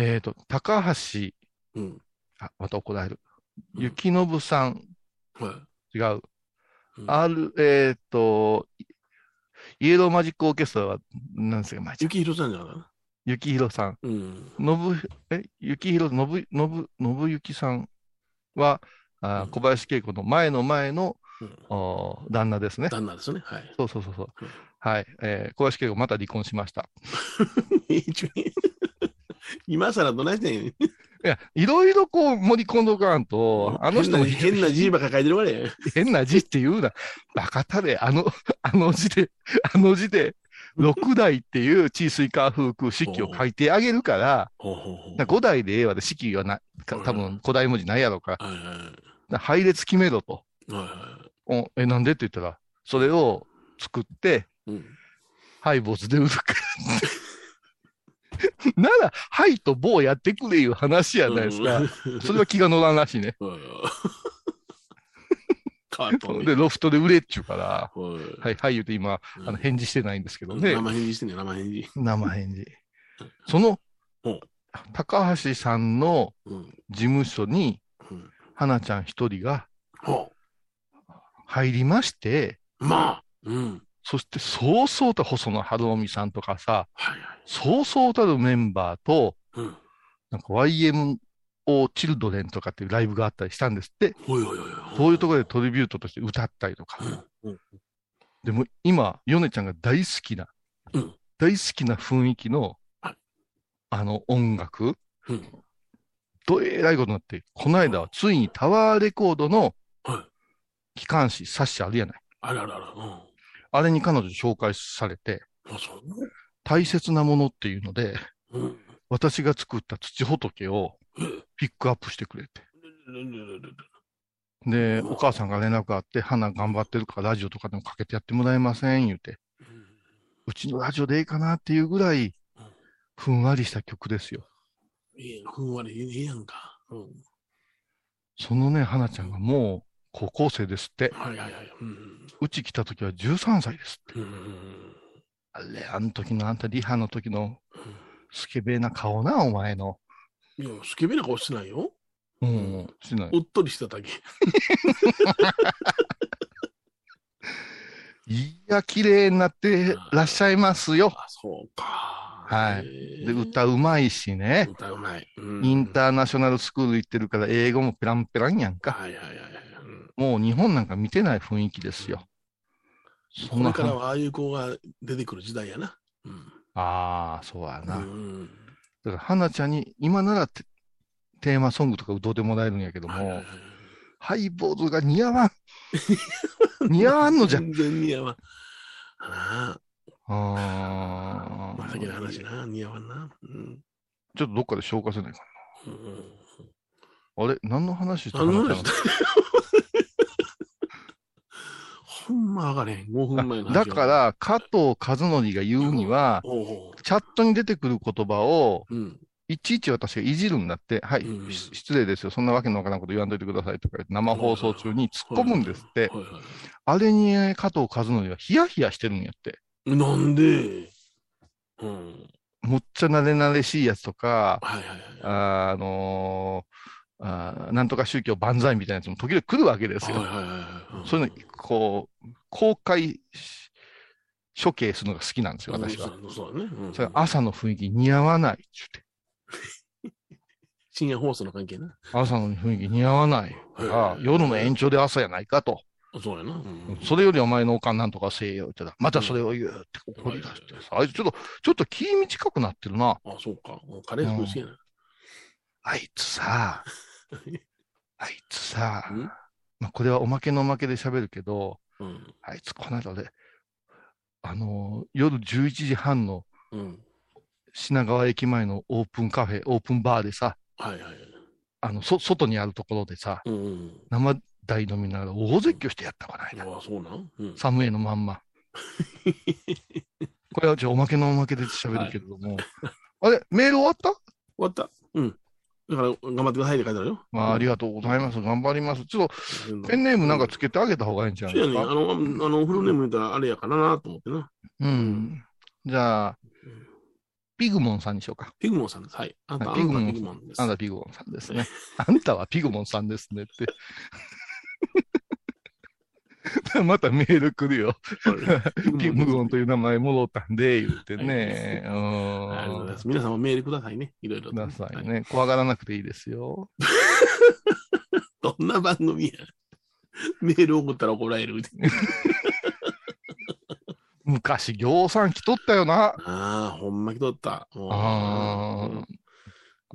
んえっと、高橋、うん。あ、また怒られる。うん雪信さん、はい。違う。うんある、えっと、イエローマジックオーケストラは、なんですか、まあ、雪広さんじゃないかな。雪広さん。うん。のぶ、え、雪広、のぶ、のぶ、のぶゆきさんは、あうん小林恵子の前の前の、うんお旦那ですね。旦那ですね。はい。そうそうそうそううん。はい。えー小林恵子また離婚しました。(laughs) 今更どないしてん？いや、いろいろこう盛り込んどかんと、あの人も変な字ばっか書いてるわれ。変な字って言うな。バカたれ、あの、あの字で、あの字で、六代っていう地水化風空式を書いてあげるから、五代でええわで式はな、か多分古代文字ないやろうから、配列決めろと。え、なんで？って言ったら、それを作って、い。うん。ハイボスで売るから。(laughs) なら、ハイとボーやってくれいう話やないですか。それは気が乗らんらしいね。(laughs) (laughs) で、ロフトで売れっちゅうから、はいはい、はい言うて今、あの、返事してないんですけどね。生返事してね、生返事。生返事。そのうん、高橋さんのうん。事務所に、うん。花ちゃん一人がほ入りまして、う。まあ。うん。そしてそうそうた細野晴臣さんとかさ、はいはい。そうそうたるメンバーと、うん。なんか YMO チルドレンとかっていうライブがあったりしたんですって。そういうところでトリビュートとして歌ったりとか。うん。うん。でも今、ヨネちゃんが大好きな、うん大好きな雰囲気のはい、あの音楽、うん。どえらいことになって、この間はついにタワーレコードのはい。機関誌、冊子あるやない。あらあらあら。うん。あれに彼女紹介されて。大切なものっていうので、うん。私が作った土仏をピックアップしてくれて。で、お母さんが連絡があって、花頑張ってるからラジオとかでもかけてやってもらえません言うて、うちのラジオでいいかなっていうぐらい、ふんわりした曲ですよ。いいふんわりいいやんか。うん。そのね、花ちゃんがもう高校生ですって。はいはいはい。うん。うち来た時は13歳ですって。うん。あれ、あの時のあんたリハの時のスケベな顔な、お前の。いや、スケベな顔してないよ。うん、しない。うっとりしてただけ。(laughs) いや、綺麗になってらっしゃいますよ。あ、そうか。はいいで、歌うまいしね。歌うまい。うんインターナショナルスクール行ってるから、英語もペランペランやんか。はいはいはいもう日本なんか見てない雰囲気ですよ。そんなこれからはああいう子が出てくる時代やな。うん。ああ、そうやな。うんだから、花ちゃんに、今ならテテーマソングとか歌うてもらえるんやけどもはいはいはい、ハイボーズが似合わん。(laughs) 似合わんのじゃん。全然似合わん。あああ、まあ、先のー話な、似合わんな。うん。ちょっとどっかで消化せないかうんな。あれ？何の話してあの？分かれへん。5分前の話だか、ら、加藤和則が言うには、おうおうチャットに出てくる言葉を、うん。いちいち私がいじるんだって、はい、うんし失礼ですよ、そんなわけのわからんこと言わんといてくださいとか言って生放送中に突っ込むんですって、あれにえー加藤和則はヒヤヒヤしてるんやって。なんで？うん。むっちゃ慣れ慣れしいやつとか、はいはいはい。あ、あのーあーなんとか宗教万歳みたいなやつも時々来るわけですよ。はいはいはいはい。そういうの、こう、公開し処刑するのが好きなんですよ、私は。そうだね。うんそれ朝の雰囲気似合わないって (laughs) 深夜放送の関係な。言って。朝の雰囲気似合わないから、夜の延長で朝やないかと。そうやな。うんそれよりお前のおかんなんとかせえよって言ったら、またそれを言うって怒り出してさ、あいつちょっと、ちょっと気短くなってるな。あ、そうか。カレー服好きやな。あいつさ、(laughs) あいつさん、まあ、これはおまけのおまけで喋るけど、うん。あいつこの間俺、あのー夜11時半のうん。品川駅前のオープンカフェ、オープンバーでさ、はいはいはい。あの、そ、外にあるところでさ、うんうん。生大飲みながら大絶叫してやったこないな。ああ、そうなん？うん。サムエのまんま。(laughs) これはじゃあおまけのおまけで喋るけれども。あれ、メール終わった？終わった。うん。だから、頑張ってくださいって書いてあるよ。まあ、ありががとうございます。頑張ります。ちょっと、とペンネームなんかつけてあげた方がいいんじゃないそうやね。あ。の、あの、フルネーム言ったらあれやからなと思ってな。うん。じゃあ、ピグモンさんにしようか。ピグモンさんです。はい。あんた、はピグモンです。あんたピグモンさんですね。あんたはピグモンさんですねって。(laughs) またメール来るよ。ピグモンという名前戻ったんで、言ってね。皆さんもメールくださいね。いろいろと。くださいはね。怖がらなくていいですよ。(laughs) どんな番組や。メール送ったら怒られる。(laughs) 昔、行さん来とったよな。ああ、ほんま来とった。あーうん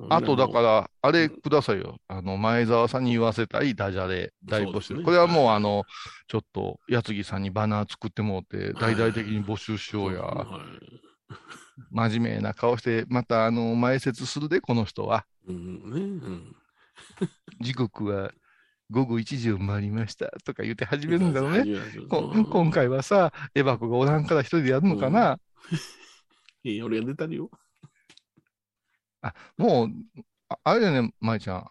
あと、だから、あれくださいよ。あの、前澤さんに言わせたいダジャレ大募集。ねこれはもう、あの、ちょっと、やつぎさんにバナー作ってもうて、大々的に募集しようや。はい真面目な顔して、また、あの、前説するで、この人は。時刻は午後1時を回りました。とか言って始めるんだろうね。今回はさ、エバコがおらんから一人でやるのかな。いや俺が出たりよ。もう、ああれだよね、舞ちゃん。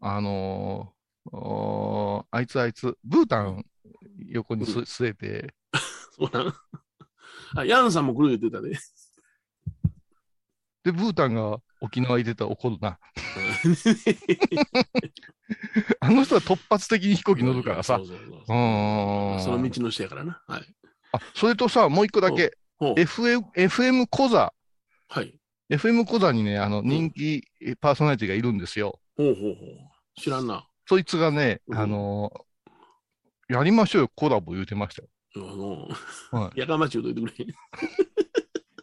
あのーあいつあいつ、ブータン横にす据えて、(laughs) そうなん。あ、ヤンさんも来る言ってたで。で、ブータンが沖縄に出たら怒るな。(laughs) あの人は突発的に飛行機乗るからさそ。の道の人やからな。はい。あ、それとさ、もう一個だけ、FM、FM コザ、はい。FM コザにね、あの、人気パーソナリティがいるんですよ。ほうほうほう。知らんな。そいつがね、うんあのーやりましょうよ、コラボ言うてましたよ。あの、はいやかましいこと言ってくれ。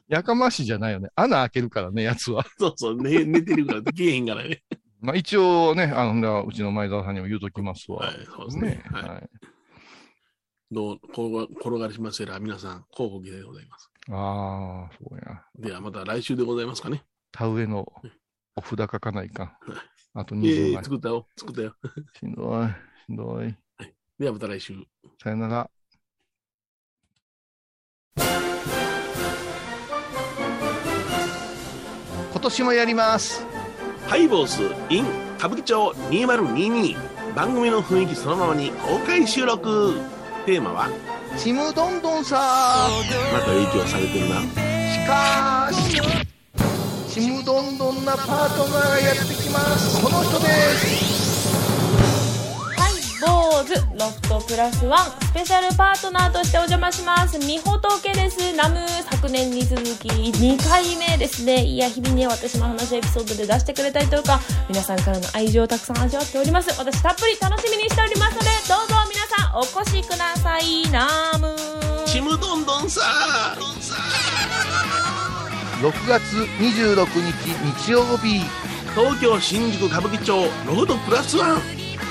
やかましい (laughs) じゃないよね。穴開けるからね、やつは。(laughs) そうそう、寝寝てるからできへんからね。まあ一応ね、あの、じゃあうちの前澤さんにも言うときますわ。はい、そうですね。はい。はい。どう、転が転がりしますやら、皆さん、候補期でございます。ああ、そうや。では、また来週でございますかね。田植えのお札書かないかん。あとえ20え枚。作ったよ。作ったよ。しんどい。しんどい。では、また来週。さよなら。今年もやります。ハイボース in 歌舞伎町2022番組の雰囲気そのままに公開収録テーマは？ちむどんどんさ。また影響されてるな。しかしちむどんどんなパートナーがやってきます。この人です。はい、坊主ロフトプラスワンスペシャルパートナーとしてお邪魔します。みほとけです。ナム昨年に続き2回目ですね。いや日々ね私の話エピソードで出してくれたりとか皆さんからの愛情をたくさん味わっております。私たっぷり楽しみにしておりますのでどうぞ皆さんお越しください。ナムちむどんどんさ6月26日日曜日。東京新宿歌舞伎町ロードプラスワン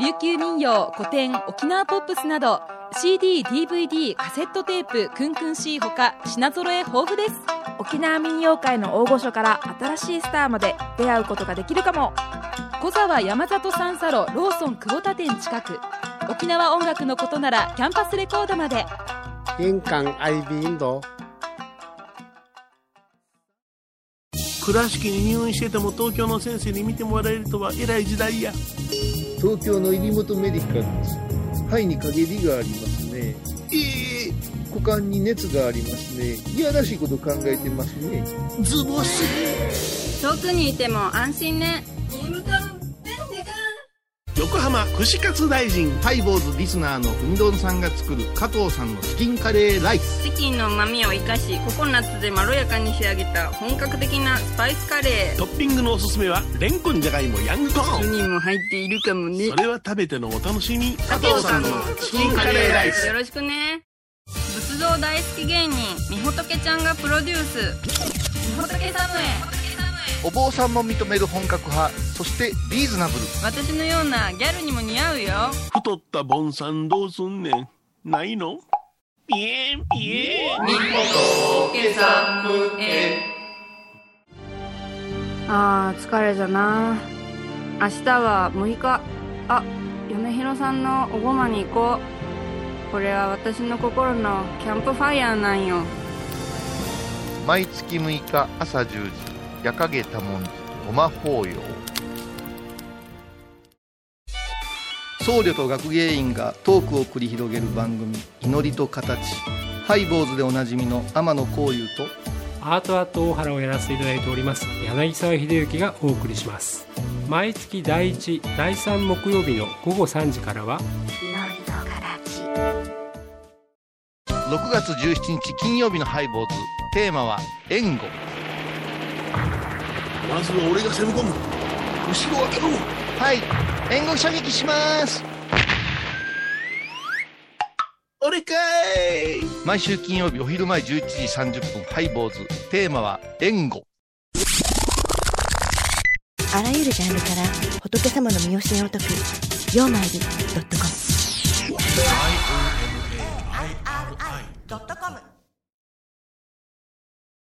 琉球民謡古典沖縄ポップスなど CDDVD カセットテープクンクン C ほか品揃え豊富です。沖縄民謡界の大御所から新しいスターまで出会うことができるかも。小沢山里三佐路ローソン久保田店近く。沖縄音楽のことならキャンパスレコードまで。玄関アイビーンド。倉敷に入院してても東京の先生に見てもらえるとは偉い時代や東京の入本メディカルです。肺に陰りがありますね。ええ股間に熱がありますね。いやらしいこと考えてますね。ズボス遠くにいても安心ね横浜串カツ大臣ハイボーズリスナーのうみどんさんが作る加藤さんのチキンカレーライスチキンの旨味を生かしココナッツでまろやかに仕上げた本格的なスパイスカレー。トッピングのおすすめはレンコンじゃがいもヤングコーン人も入っているかもね。それは食べてのお楽しみ。加藤さんのチキンカレーライス。よろしくね。仏像大好き芸人みほとけちゃんがプロデュース。みほとけサムへお坊さんも認める本格派そしてリーズナブル。私のようなギャルにも似合うよ。太ったボンさんどうすんねん。ないの？ピエンピエン。あー疲れじゃな。明日は6日。あ嫁ひろさんのおごまに行こう。これは私の心のキャンプファイヤーなんよ。毎月6日朝10時夜影多文字ごま法要僧侶と学芸員がトークを繰り広げる番組「祈りと形」ハイボーズでおなじみの天野幸雄とアートアート大原をやらせていただいております。柳沢秀幸がお送りします毎月第1第3木曜日の午後3時からは6月17日金曜日のハイボーズテーマは「援護まずは俺が攻め込む。後ろを開けろ」はい。援護射撃します。俺かい。毎週金曜日お昼前11時30分ハイボーズ。テーマは「援護。あらゆるジャンルから仏様の身教えを解く「曜マイルドットコム」ドットコム